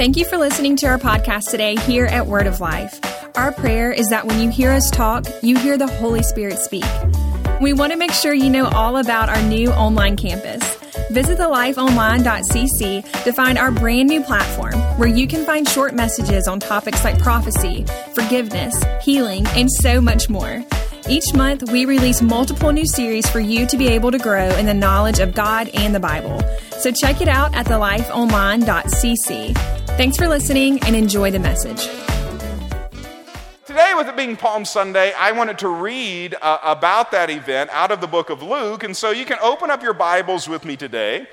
Thank you for listening to our podcast today here at Word of Life. Our prayer is that when you hear us talk, you hear the Holy Spirit speak. We want to make sure you know all about our new online campus. Visit thelifeonline.cc to find our brand new platform where you can find short messages on topics like prophecy, forgiveness, healing, and so much more. Each month, we release multiple new series for you to be able to grow in the knowledge of God and the Bible. So check it out at thelifeonline.cc. Thanks for listening and enjoy the message. Today, with it being Palm Sunday, I wanted to read uh, about that event out of the book of Luke. And so you can open up your Bibles with me today,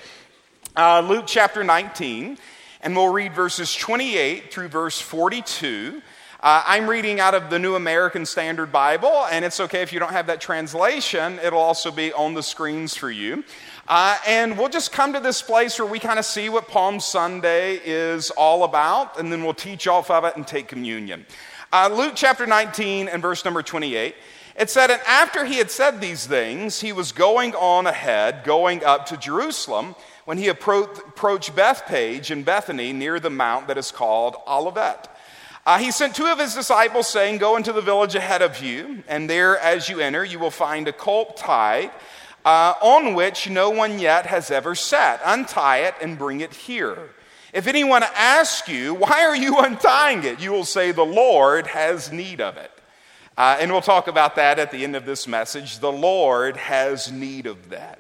uh, Luke chapter 19, and we'll read verses 28 through verse 42. Uh, I'm reading out of the New American Standard Bible, and it's okay if you don't have that translation, it'll also be on the screens for you. Uh, and we'll just come to this place where we kind of see what Palm Sunday is all about, and then we'll teach off of it and take communion. Uh, Luke chapter 19 and verse number 28. It said, And after he had said these things, he was going on ahead, going up to Jerusalem, when he approached Bethphage in Bethany near the mount that is called Olivet. Uh, he sent two of his disciples, saying, Go into the village ahead of you, and there as you enter, you will find a colt tied uh, on which no one yet has ever sat. Untie it and bring it here. If anyone asks you, Why are you untying it? you will say, The Lord has need of it. Uh, and we'll talk about that at the end of this message. The Lord has need of that.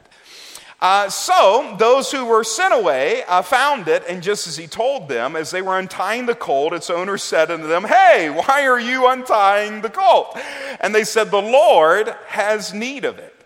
Uh, so those who were sent away uh, found it, and just as he told them, as they were untying the colt, its owner said unto them, Hey, why are you untying the colt? And they said, The Lord has need of it.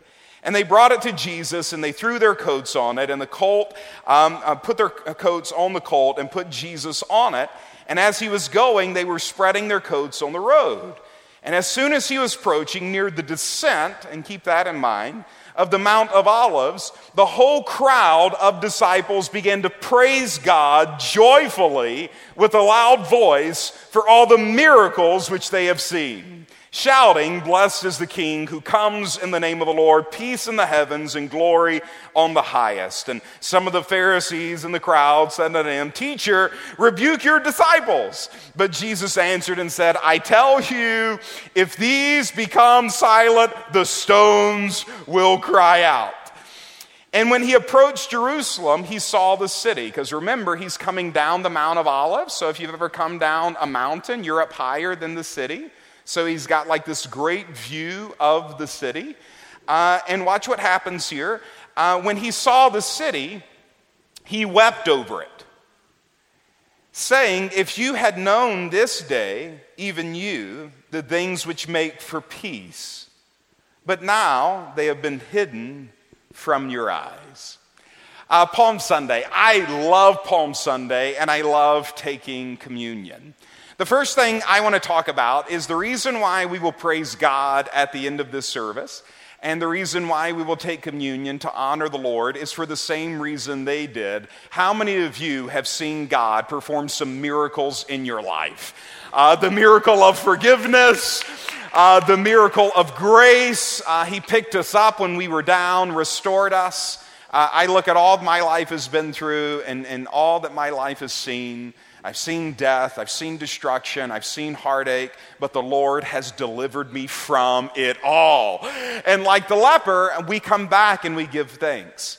And they brought it to Jesus and they threw their coats on it. And the colt um, uh, put their coats on the colt and put Jesus on it. And as he was going, they were spreading their coats on the road. And as soon as he was approaching near the descent, and keep that in mind, of the Mount of Olives, the whole crowd of disciples began to praise God joyfully with a loud voice for all the miracles which they have seen shouting, Blessed is the King who comes in the name of the Lord, peace in the heavens and glory on the highest. And some of the Pharisees in the crowd said to him, Teacher, rebuke your disciples. But Jesus answered and said, I tell you, if these become silent, the stones will cry out. And when he approached Jerusalem, he saw the city. Because remember, he's coming down the Mount of Olives. So if you've ever come down a mountain, you're up higher than the city. So he's got like this great view of the city. Uh, and watch what happens here. Uh, when he saw the city, he wept over it, saying, If you had known this day, even you, the things which make for peace, but now they have been hidden from your eyes. Uh, Palm Sunday. I love Palm Sunday and I love taking communion. The first thing I want to talk about is the reason why we will praise God at the end of this service. And the reason why we will take communion to honor the Lord is for the same reason they did. How many of you have seen God perform some miracles in your life? Uh, the miracle of forgiveness, uh, the miracle of grace. Uh, he picked us up when we were down, restored us. Uh, I look at all my life has been through and, and all that my life has seen. I've seen death, I've seen destruction, I've seen heartache, but the Lord has delivered me from it all. And like the leper, we come back and we give thanks.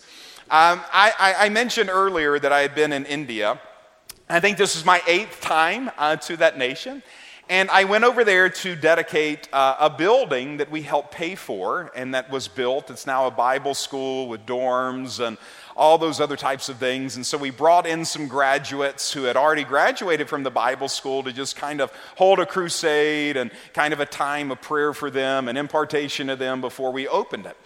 Um, I, I, I, mentioned earlier that I had been in India. I think this is my eighth time uh, to that nation. And I went over there to dedicate uh, a building that we helped pay for and that was built. It's now a Bible school with dorms and all those other types of things. And so we brought in some graduates who had already graduated from the Bible school to just kind of hold a crusade and kind of a time of prayer for them and impartation of them before we opened it.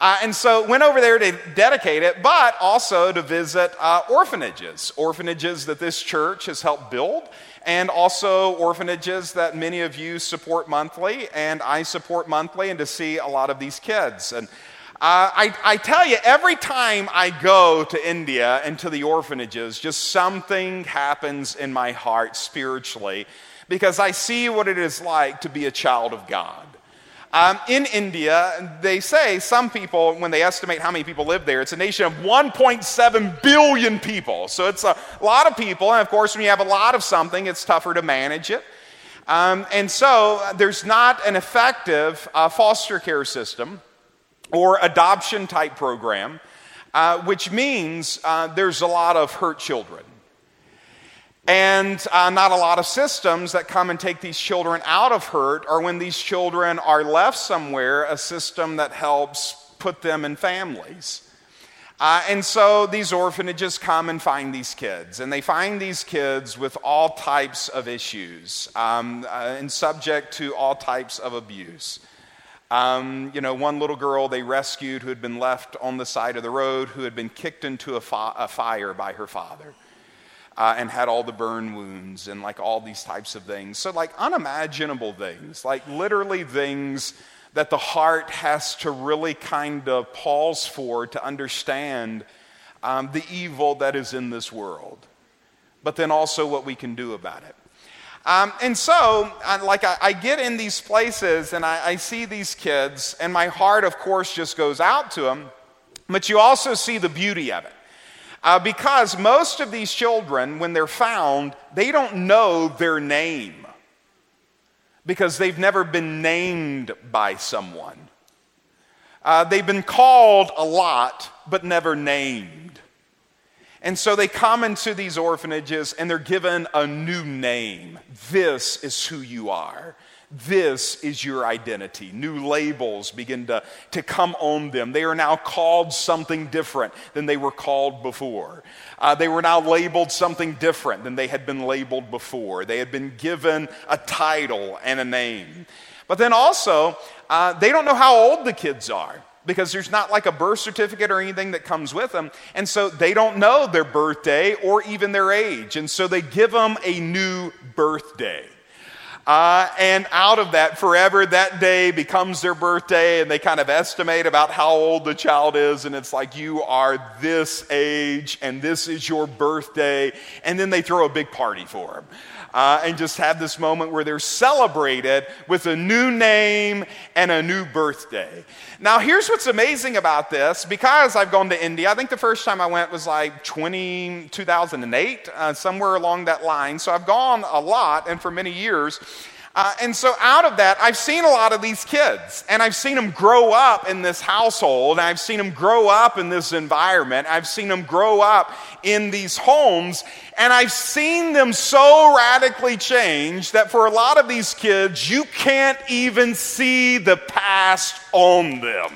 Uh, and so went over there to dedicate it, but also to visit uh, orphanages, orphanages that this church has helped build, and also orphanages that many of you support monthly, and I support monthly, and to see a lot of these kids. And uh, I, I tell you, every time I go to India and to the orphanages, just something happens in my heart spiritually because I see what it is like to be a child of God. Um, in India, they say some people, when they estimate how many people live there, it's a nation of 1.7 billion people. So it's a lot of people. And of course, when you have a lot of something, it's tougher to manage it. Um, and so there's not an effective uh, foster care system or adoption type program, uh, which means uh, there's a lot of hurt children and uh, not a lot of systems that come and take these children out of hurt, or when these children are left somewhere, a system that helps put them in families. Uh, and so these orphanages come and find these kids, and they find these kids with all types of issues um, uh, and subject to all types of abuse. Um, you know, one little girl they rescued who had been left on the side of the road, who had been kicked into a, fi- a fire by her father uh, and had all the burn wounds and like all these types of things. So, like unimaginable things, like literally things that the heart has to really kind of pause for to understand um, the evil that is in this world, but then also what we can do about it. Um, and so, I, like, I, I, get in these places and I, I see these kids, and my heart, of course, just goes out to them, but you also see the beauty of it. Uh, because most of these children, when they're found, they don't know their name because they've never been named by someone. Uh, they've been called a lot, but never named. And so they come into these orphanages and they're given a new name. This is who you are. This is your identity. New labels begin to, to come on them. They are now called something different than they were called before. Uh, they were now labeled something different than they had been labeled before. They had been given a title and a name. But then also, uh, they don't know how old the kids are because there's not like a birth certificate or anything that comes with them. And so they don't know their birthday or even their age. And so they give them a new birthday. Uh, and out of that, forever, that day becomes their birthday, and they kind of estimate about how old the child is, and it's like, you are this age, and this is your birthday. And then they throw a big party for them uh, and just have this moment where they're celebrated with a new name and a new birthday. Now, here's what's amazing about this because I've gone to India. I think the first time I went was like 20, 2008, uh, somewhere along that line. So I've gone a lot and for many years. Uh, and so, out of that, I've seen a lot of these kids, and I've seen them grow up in this household, I've seen them grow up in this environment. I've seen them grow up in these homes, and I've seen them so radically change that for a lot of these kids, you can't even see the past on them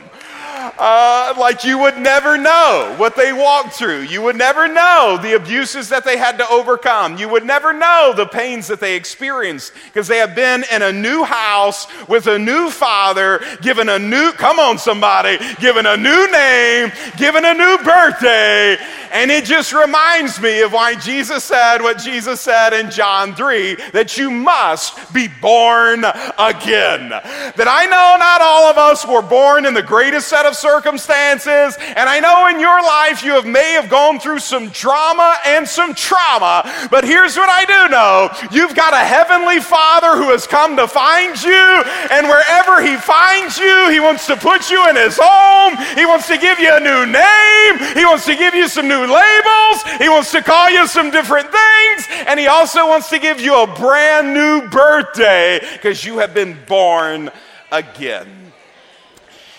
uh, like you would never know what they walked through. You would never know the abuses that they had to overcome. You would never know the pains that they experienced because they have been in a new house with a new father, given a new, come on, somebody, given a new name, given a new birthday. And it just reminds me of why Jesus said what Jesus said in John 3 that you must be born again. That I know not all of us were born in the greatest set of circumstances. And I know in your life you have, may have gone through some drama and some trauma. But here's what I do know you've got a heavenly Father who has come to find you. And wherever He finds you, He wants to put you in His home. He wants to give you a new name. He wants to give you some new labels. He wants to call you some different things. And He also wants to give you a brand new birthday because you have been born again.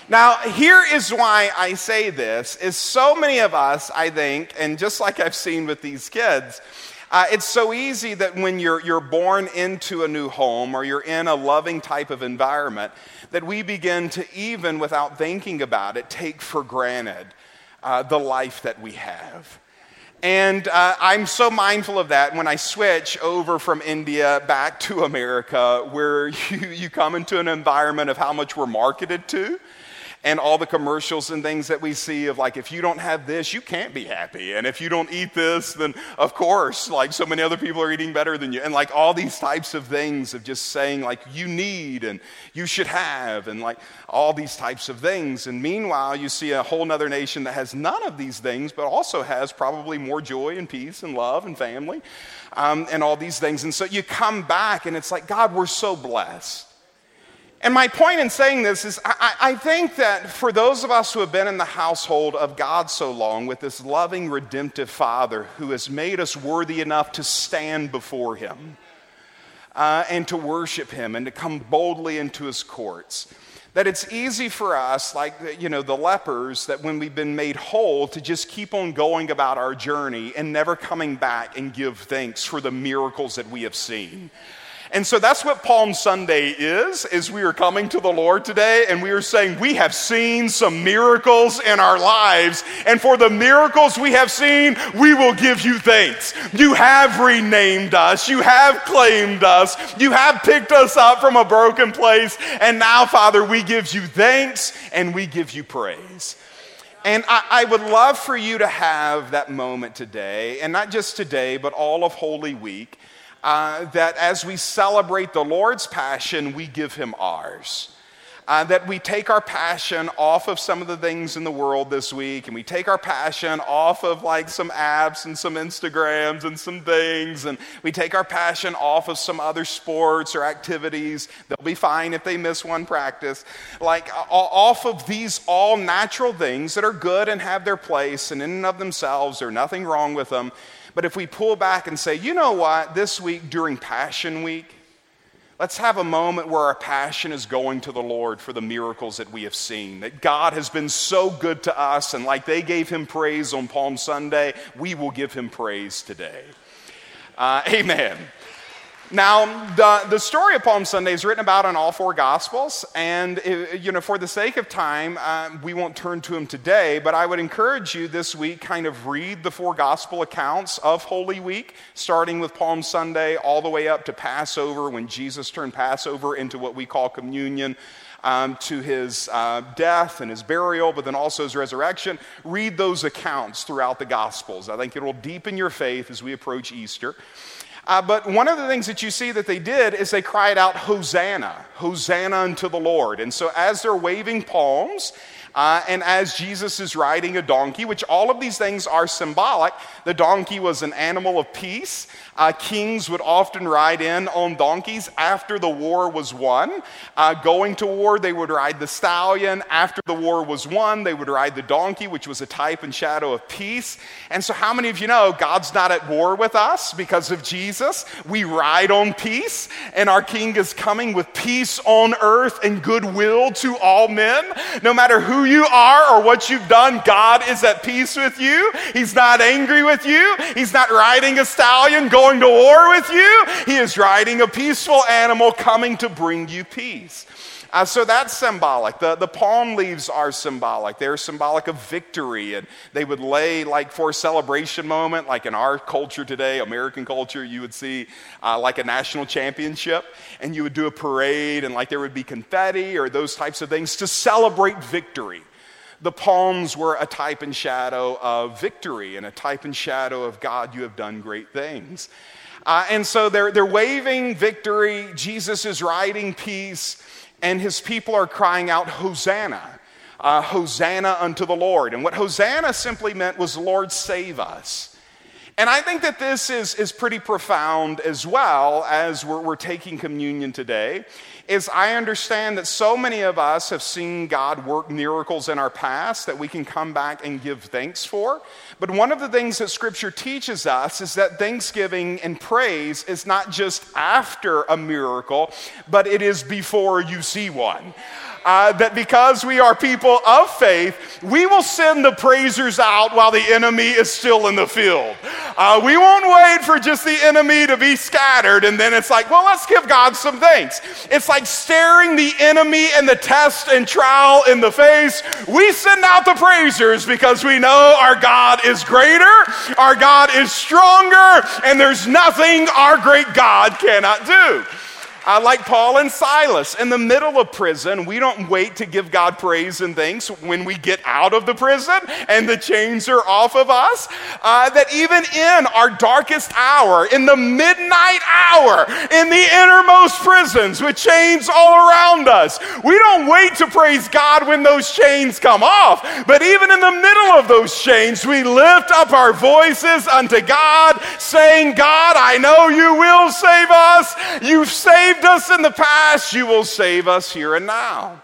Now, here is why I say this is so many of us, I think, and just like I've seen with these kids, uh, it's so easy that when you're, you're born into a new home or you're in a loving type of environment, that we begin to, even without thinking about it, take for granted uh, the life that we have. And uh, I'm so mindful of that when I switch over from India back to America, where you, you come into an environment of how much we're marketed to and all the commercials and things that we see of like, if you don't have this, you can't be happy. And if you don't eat this, then of course, like so many other people are eating better than you. And like all these types of things of just saying like, you need and you should have, and like all these types of things. And meanwhile, you see a whole nother nation that has none of these things, but also has probably more joy and peace and love and family um, and all these things. And so you come back and it's like, God, we're so blessed. And my point in saying this is I, I, think that for those of us who have been in the household of God so long, with this loving, redemptive Father who has made us worthy enough to stand before Him uh, and to worship Him and to come boldly into His courts, that it's easy for us, like you know, the lepers, that when we've been made whole, to just keep on going about our journey and never coming back and give thanks for the miracles that we have seen. And so that's what Palm Sunday is, is we are coming to the Lord today and we are saying we have seen some miracles in our lives. And for the miracles we have seen, we will give you thanks. You have renamed us. You have claimed us. You have picked us up from a broken place. And now, Father, we give you thanks and we give you praise. And I, I, would love for you to have that moment today, and not just today, but all of Holy Week, uh, that as we celebrate the Lord's passion, we give him ours. Uh, that we take our passion off of some of the things in the world this week and we take our passion off of like some apps and some Instagrams and some things and we take our passion off of some other sports or activities. They'll be fine if they miss one practice. Like off of these all natural things that are good and have their place and in and of themselves, there's nothing wrong with them. But if we pull back and say, you know what, this week during Passion Week, let's have a moment where our passion is going to the Lord for the miracles that we have seen. That God has been so good to us, and like they gave him praise on Palm Sunday, we will give him praise today. Uh, amen. Now, the, the story of Palm Sunday is written about in all four Gospels, and uh, you know, for the sake of time, uh, we won't turn to them today. But I would encourage you this week, kind of read the four Gospel accounts of Holy Week, starting with Palm Sunday all the way up to Passover, when Jesus turned Passover into what we call communion. Um, to his uh, death and his burial, but then also his resurrection. Read those accounts throughout the Gospels. I think it will deepen your faith as we approach Easter. Uh, but one of the things that you see that they did is they cried out, Hosanna, Hosanna unto the Lord. And so as they're waving palms, uh, and as Jesus is riding a donkey, which all of these things are symbolic, the donkey was an animal of peace. Uh, kings would often ride in on donkeys after the war was won. Uh, going to war, they would ride the stallion. After the war was won, they would ride the donkey, which was a type and shadow of peace. And so, how many of you know God's not at war with us because of Jesus? We ride on peace, and our King is coming with peace on earth and goodwill to all men. No matter who you are or what you've done, God is at peace with you. He's not angry with you. He's not riding a stallion going going to war with you. He is riding a peaceful animal coming to bring you peace. Uh, so that's symbolic. The, the palm leaves are symbolic. They're symbolic of victory. And they would lay, like, for a celebration moment, like in our culture today, American culture, you would see uh, like a national championship. And you would do a parade, and like there would be confetti or those types of things to celebrate victory the palms were a type and shadow of victory and a type and shadow of God, you have done great things. Uh, and so they're, they're waving victory. Jesus is riding peace, and his people are crying out, Hosanna. Uh, Hosanna unto the Lord. And what Hosanna simply meant was, Lord, save us. And I think that this is, is pretty profound as well as we're, we're taking communion today is I understand that so many of us have seen God work miracles in our past that we can come back and give thanks for. But one of the things that Scripture teaches us is that thanksgiving and praise is not just after a miracle, but it is before you see one uh, that because we are people of faith, we will send the praisers out while the enemy is still in the field. Uh, we won't wait for just the enemy to be scattered and then it's like, well, let's give God some thanks. It's like staring the enemy and the test and trial in the face. We send out the praisers because we know our God is greater, our God is stronger, and there's nothing our great God cannot do. Uh, like Paul and Silas in the middle of prison, we don't wait to give God praise and thanks when we get out of the prison and the chains are off of us. Uh, that even in our darkest hour, in the midnight hour, in the innermost prisons with chains all around us, we don't wait to praise God when those chains come off. But even in the middle of those chains, we lift up our voices unto God, saying, God, I know you will save us. You've saved saved us in the past, you will save us here and now.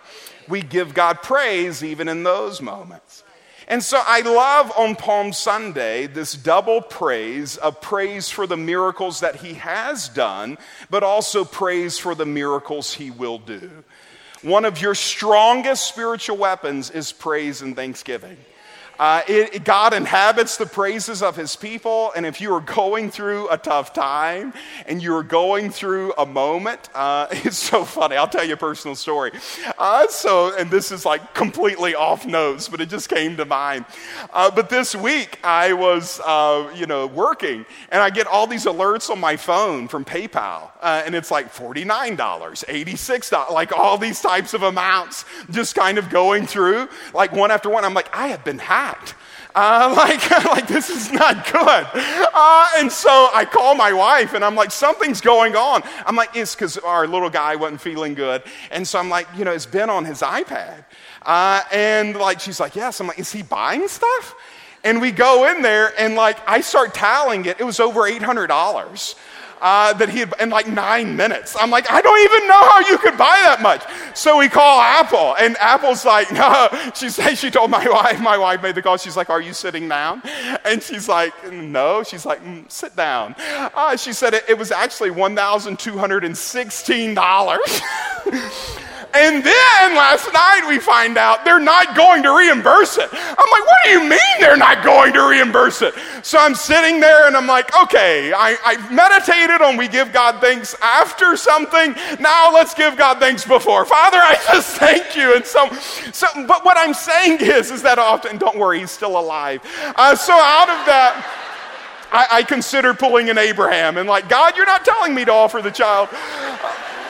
We give God praise even in those moments. And so I love on Palm Sunday this double praise of praise for the miracles that he has done, but also praise for the miracles he will do. One of your strongest spiritual weapons is praise and thanksgiving. Uh, it, God inhabits the praises of his people. And if you are going through a tough time and you are going through a moment, uh, it's so funny. I'll tell you a personal story. Uh, so, and this is like completely off notes, but it just came to mind. Uh, but this week I was, uh, you know, working and I get all these alerts on my phone from PayPal. Uh, and it's like $49, $86, like all these types of amounts just kind of going through, like one after one. I'm like, I have been hacked. Uh, like, like this is not good. Uh, and so I call my wife and I'm like, something's going on. I'm like, it's because our little guy wasn't feeling good. And so I'm like, you know, it's been on his iPad. Uh, and like, she's like, yes. I'm like, is he buying stuff? And we go in there and like, I start tallying it. It was over $800 uh, that he had in like nine minutes. I'm like, I don't even know how you could buy that much. So we call Apple, and Apple's like, no. She said she told my wife. My wife made the call. She's like, Are you sitting down? And she's like, No. She's like, mm, Sit down. Uh, she said it, it was actually one thousand two hundred and sixteen dollars. And then last night we find out they're not going to reimburse it. I'm like, what do you mean they're not going to reimburse it? So I'm sitting there and I'm like, okay, I, I meditated on we give God thanks after something. Now let's give God thanks before. Father, I just thank you. And so, so but what I'm saying is, is that often, don't worry, he's still alive. Uh, so out of that, I, I considered pulling an Abraham and like, God, you're not telling me to offer the child.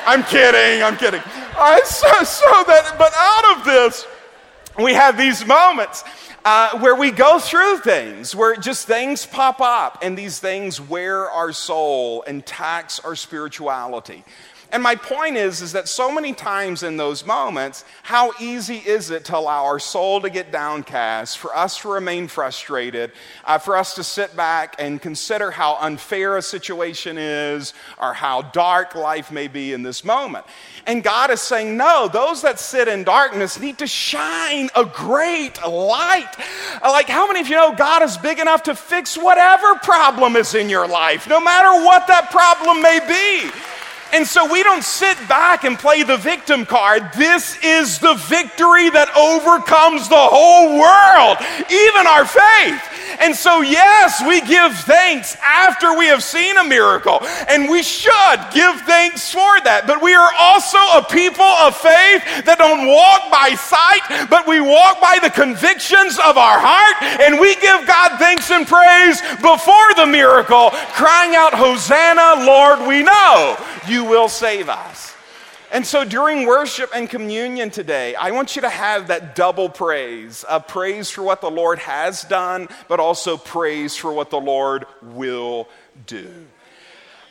I'm kidding, I'm kidding. Uh, so, so that, but out of this, we have these moments uh, where we go through things, where just things pop up, and these things wear our soul and tax our spirituality. And my point is, is that so many times in those moments, how easy is it to allow our soul to get downcast, for us to remain frustrated, uh, for us to sit back and consider how unfair a situation is, or how dark life may be in this moment. And God is saying, no, those that sit in darkness need to shine a great light. Like, how many of you know God is big enough to fix whatever problem is in your life, no matter what that problem may be? And so we don't sit back and play the victim card. This is the victory that overcomes the whole world, even our faith. And so, yes, we give thanks after we have seen a miracle, and we should give thanks for that. But we are also a people of faith that don't walk by sight, but we walk by the convictions of our heart, and we give God thanks and praise before the miracle, crying out, Hosanna, Lord, we know you will save us. And so during worship and communion today, I want you to have that double praise a praise for what the Lord has done, but also praise for what the Lord will do.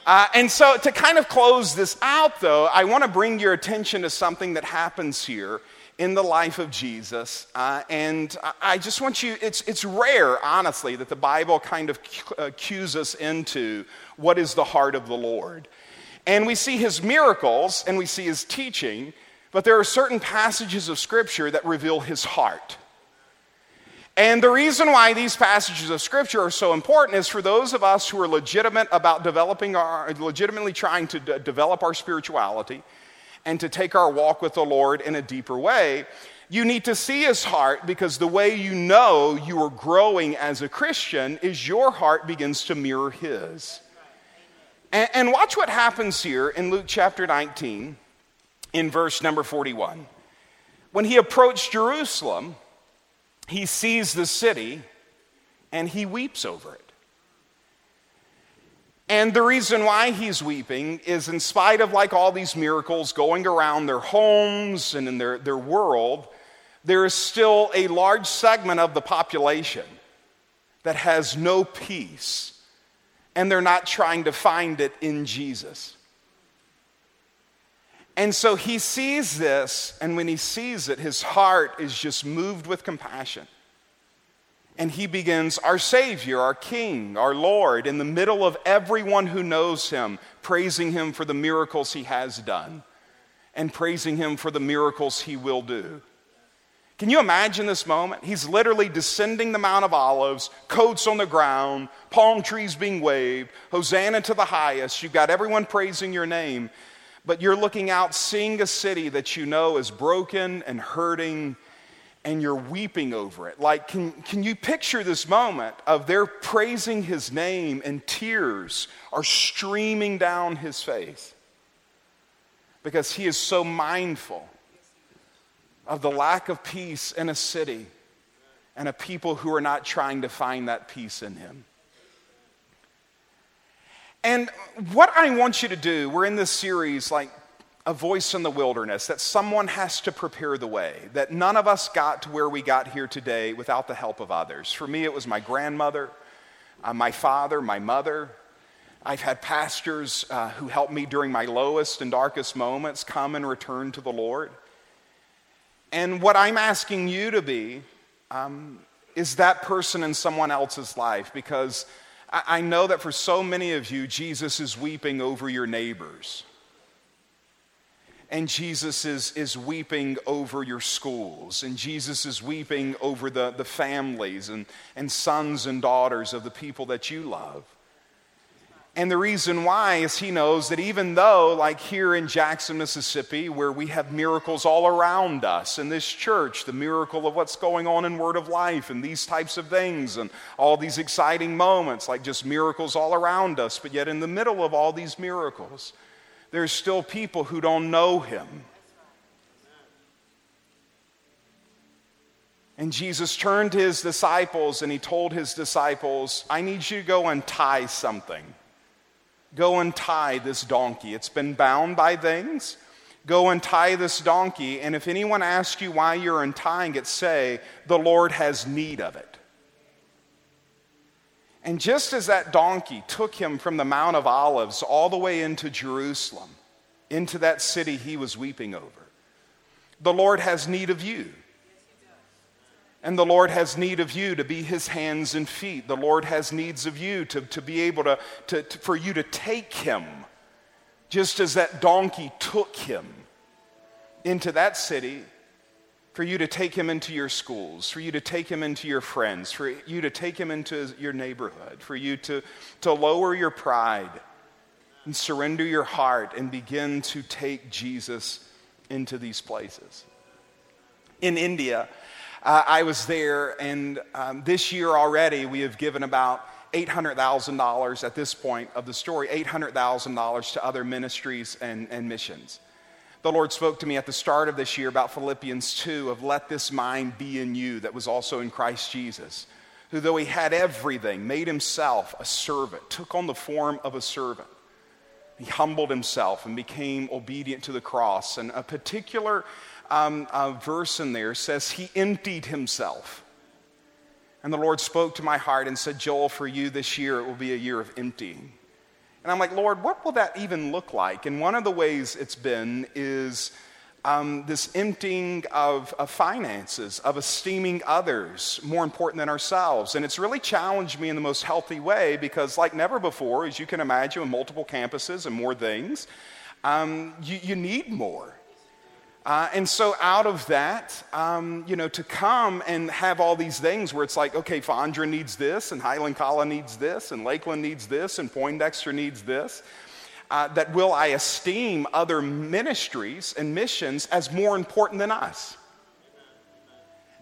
Uh, and so, to kind of close this out, though, I want to bring your attention to something that happens here in the life of Jesus. Uh, and I just want you, it's, it's rare, honestly, that the Bible kind of uh, cues us into what is the heart of the Lord. And we see his miracles and we see his teaching, but there are certain passages of Scripture that reveal his heart. And the reason why these passages of Scripture are so important is for those of us who are legitimate about developing our, legitimately trying to d- develop our spirituality and to take our walk with the Lord in a deeper way. You need to see his heart because the way you know you are growing as a Christian is your heart begins to mirror his. And, and watch what happens here in Luke chapter 19, in verse number 41. When he approached Jerusalem, he sees the city and he weeps over it. And the reason why he's weeping is, in spite of like all these miracles going around their homes and in their, their world, there is still a large segment of the population that has no peace and they're not trying to find it in Jesus. And so he sees this, and when he sees it, his heart is just moved with compassion. And he begins, Our Savior, our King, our Lord, in the middle of everyone who knows him, praising him for the miracles he has done and praising him for the miracles he will do. Can you imagine this moment? He's literally descending the Mount of Olives, coats on the ground, palm trees being waved, Hosanna to the highest. You've got everyone praising your name, but you're looking out, seeing a city that you know is broken and hurting, and you're weeping over it. Like, can, can you picture this moment of their praising his name and tears are streaming down his face? Because he is so mindful of the lack of peace in a city and a people who are not trying to find that peace in Him. And what I want you to do, we're in this series like a voice in the wilderness, that someone has to prepare the way, that none of us got to where we got here today without the help of others. For me, it was my grandmother, uh, my father, my mother. I've had pastors uh, who helped me during my lowest and darkest moments come and return to the Lord. And what I'm asking you to be um, is that person in someone else's life because I, I know that for so many of you, Jesus is weeping over your neighbors. And Jesus is, is weeping over your schools. And Jesus is weeping over the, the families and, and sons and daughters of the people that you love. And the reason why is he knows that even though, like here in Jackson, Mississippi, where we have miracles all around us, in this church, the miracle of what's going on in Word of Life and these types of things, and all these exciting moments, like just miracles all around us, but yet in the middle of all these miracles, there's still people who don't know him. And Jesus turned to his disciples and he told his disciples, I need you to go and tie something. Go and tie this donkey. It's been bound by things. Go and tie this donkey, and if anyone asks you why you're untying it, say, The Lord has need of it. And just as that donkey took him from the Mount of Olives all the way into Jerusalem, into that city he was weeping over, the Lord has need of you. And the Lord has need of you to be his hands and feet. The Lord has needs of you to, to be able to, to, to, for you to take him, just as that donkey took him into that city, for you to take him into your schools, for you to take him into your friends, for you to take him into your neighborhood, for you to, to lower your pride and surrender your heart and begin to take Jesus into these places. In India, uh, I was there, and um, this year already we have given about $800,000 at this point of the story, $800,000 to other ministries and, and missions. The Lord spoke to me at the start of this year about Philippians 2 of let this mind be in you that was also in Christ Jesus, who though he had everything, made himself a servant, took on the form of a servant. He humbled himself and became obedient to the cross. And a particular um, uh, verse in there says, He emptied himself. And the Lord spoke to my heart and said, Joel, for you this year it will be a year of emptying. And I'm like, Lord, what will that even look like? And one of the ways it's been is um, this emptying of, of, finances, of esteeming others more important than ourselves. And it's really challenged me in the most healthy way because, like never before, as you can imagine, with multiple campuses and more things, um, you, you need more. Uh, and so, out of that, um, you know, to come and have all these things where it's like, okay, Fondren needs this, and Highland Colony needs this, and Lakeland needs this, and Poindexter needs this, uh, that will I esteem other ministries and missions as more important than us.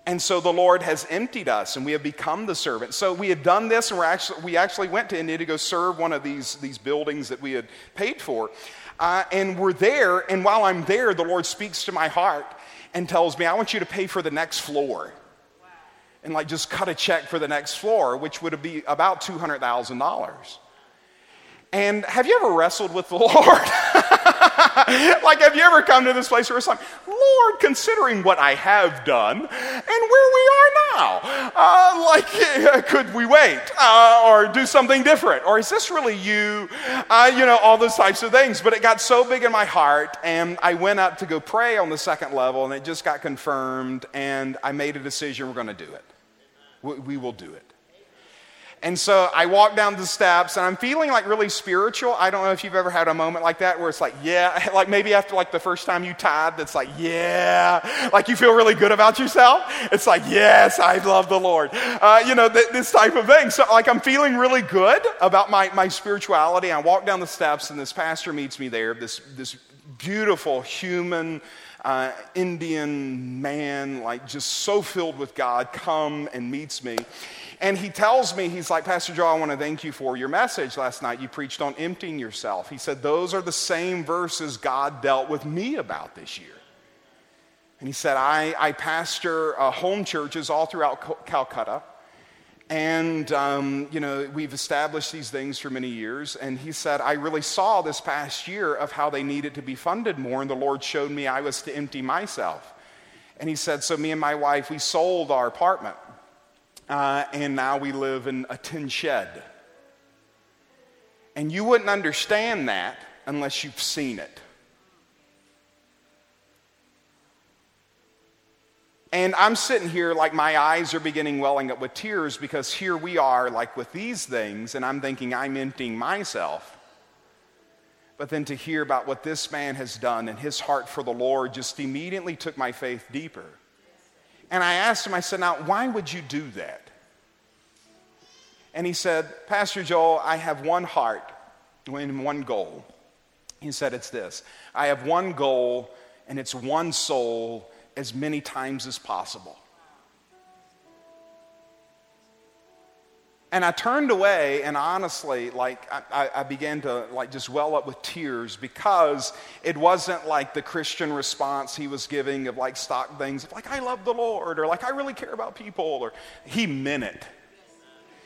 And so the Lord has emptied us and we have become the servant. So we had done this and we're actually, we actually went to India to go serve one of these, these buildings that we had paid for. Uh, and we're there, and while I'm there, the Lord speaks to my heart and tells me, I want you to pay for the next floor. And like just cut a check for the next floor, which would be about $200,000. And have you ever wrestled with the Lord? like, have you ever come to this place where it's like, Lord, considering what I have done and where we are now, uh, like, could we wait uh, or do something different? Or is this really you? Uh, you know, all those types of things. But it got so big in my heart, and I went up to go pray on the second level, and it just got confirmed, and I made a decision we're going to do it. we will do it. And so I walk down the steps and I'm feeling like really spiritual. I don't know if you've ever had a moment like that where it's like, yeah, like maybe after like the first time you tied, that's like, yeah, like you feel really good about yourself. It's like, yes, I love the Lord. Uh, you know, th- this type of thing. So like I'm feeling really good about my, my spirituality. I walk down the steps and this pastor meets me there, this, this beautiful human, uh, Indian man, like just so filled with God, come and meets me. And he tells me, he's like, Pastor Joe, I want to thank you for your message last night. You preached on emptying yourself. He said, Those are the same verses God dealt with me about this year. And he said, I, I pastor uh, home churches all throughout Calcutta. And, um, you know, we've established these things for many years. And he said, I really saw this past year of how they needed to be funded more. And the Lord showed me I was to empty myself. And he said, So me and my wife, we sold our apartment uh, and now we live in a tin shed. And you wouldn't understand that unless you've seen it. And I'm sitting here like my eyes are beginning welling up with tears because here we are, like with these things, and I'm thinking I'm emptying myself. But then to hear about what this man has done and his heart for the Lord just immediately took my faith deeper. And I asked him, I said, Now, why would you do that? And he said, Pastor Joel, I have one heart and one goal. He said, It's this I have one goal, and it's one soul as many times as possible. And I turned away, and honestly, like I, I, began to like just well up with tears because it wasn't like the Christian response he was giving of like stock things, like I love the Lord, or like I really care about people, or he meant it.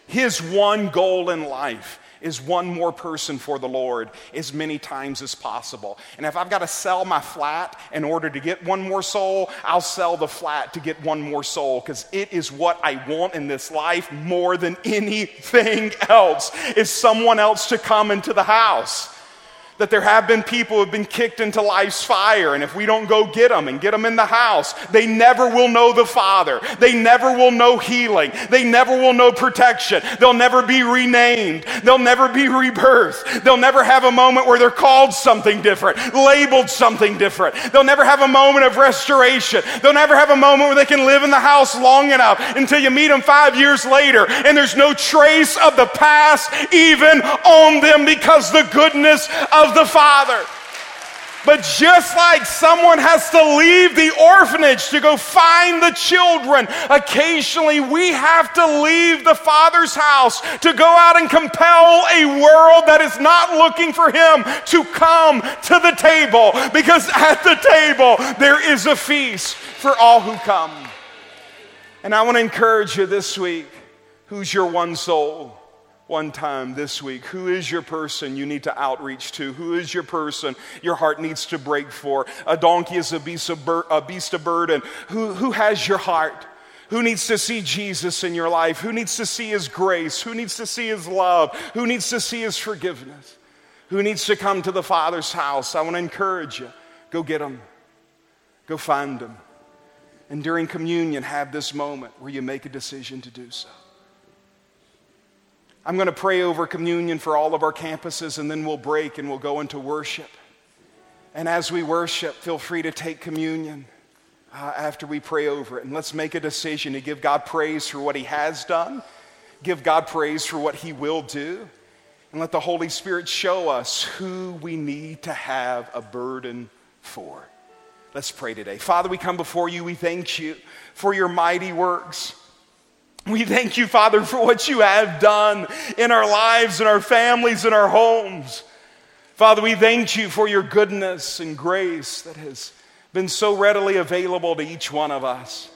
His one goal in life is one more person for the Lord as many times as possible. And if I've got to sell my flat in order to get one more soul, I'll sell the flat to get one more soul because it is what I want in this life more than anything else is someone else to come into the house that there have been people who have been kicked into life's fire, and if we don't go get them and get them in the house, they never will know the Father. They never will know healing. They never will know protection. They'll never be renamed. They'll never be rebirthed. They'll never have a moment where they're called something different, labeled something different. They'll never have a moment of restoration. They'll never have a moment where they can live in the house long enough until you meet them five years later, and there's no trace of the past even on them because the goodness of of the Father. But just like someone has to leave the orphanage to go find the children, occasionally we have to leave the Father's house to go out and compel a world that is not looking for Him to come to the table. Because at the table there is a feast for all who come. And I want to encourage you this week who's your one soul? One time this week. Who is your person you need to outreach to? Who is your person your heart needs to break for? A donkey is a beast of, bur- a beast of burden. Who, who has your heart? Who needs to see Jesus in your life? Who needs to see His grace? Who needs to see His love? Who needs to see His forgiveness? Who needs to come to the Father's house? I want to encourage you. Go get them. Go find them. And during communion, have this moment where you make a decision to do so. I'm going to pray over communion for all of our campuses, and then we'll break and we'll go into worship. And as we worship, feel free to take communion uh, after we pray over it. And let's make a decision to give God praise for what He has done, give God praise for what He will do, and let the Holy Spirit show us who we need to have a burden for. Let's pray today. Father, we come before you. We thank you for your mighty works. We thank you, Father, for what you have done in our lives, in our families, in our homes. Father, we thank you for your goodness and grace that has been so readily available to each one of us.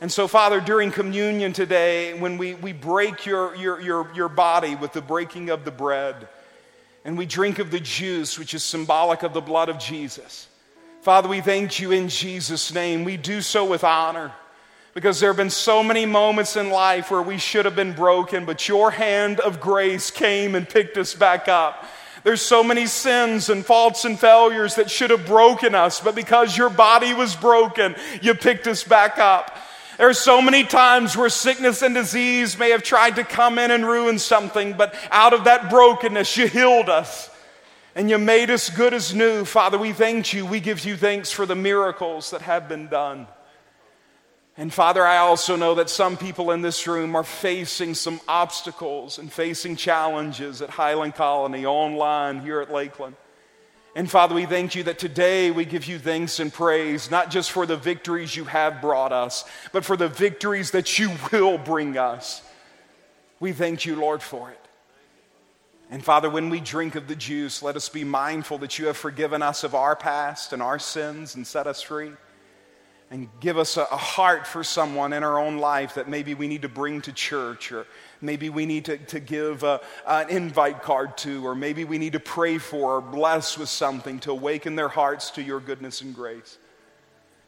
And so, Father, during communion today, when we, we break your, your, your, your body with the breaking of the bread, and we drink of the juice, which is symbolic of the blood of Jesus, Father, we thank you in Jesus' name. We do so with honor because there have been so many moments in life where we should have been broken, but your hand of grace came and picked us back up. There's so many sins and faults and failures that should have broken us, but because your body was broken, you picked us back up. There are so many times where sickness and disease may have tried to come in and ruin something, but out of that brokenness, you healed us and you made us good as new. Father, we thank you. We give you thanks for the miracles that have been done. And Father, I also know that some people in this room are facing some obstacles and facing challenges at Highland Colony, online, here at Lakeland. And Father, we thank you that today we give you thanks and praise, not just for the victories you have brought us, but for the victories that you will bring us. We thank you, Lord, for it. And Father, when we drink of the juice, let us be mindful that you have forgiven us of our past and our sins and set us free. And give us a, a heart for someone in our own life that maybe we need to bring to church, or maybe we need to, to give a, an invite card to, or maybe we need to pray for or bless with something to awaken their hearts to your goodness and grace.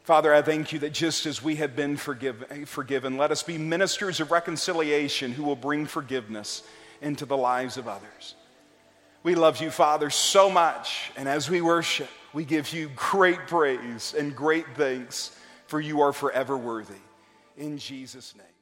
Father, I thank you that just as we have been forgiven, let us be ministers of reconciliation who will bring forgiveness into the lives of others. We love you, Father, so much. And as we worship, we give you great praise and great thanks, for you are forever worthy. In Jesus' name.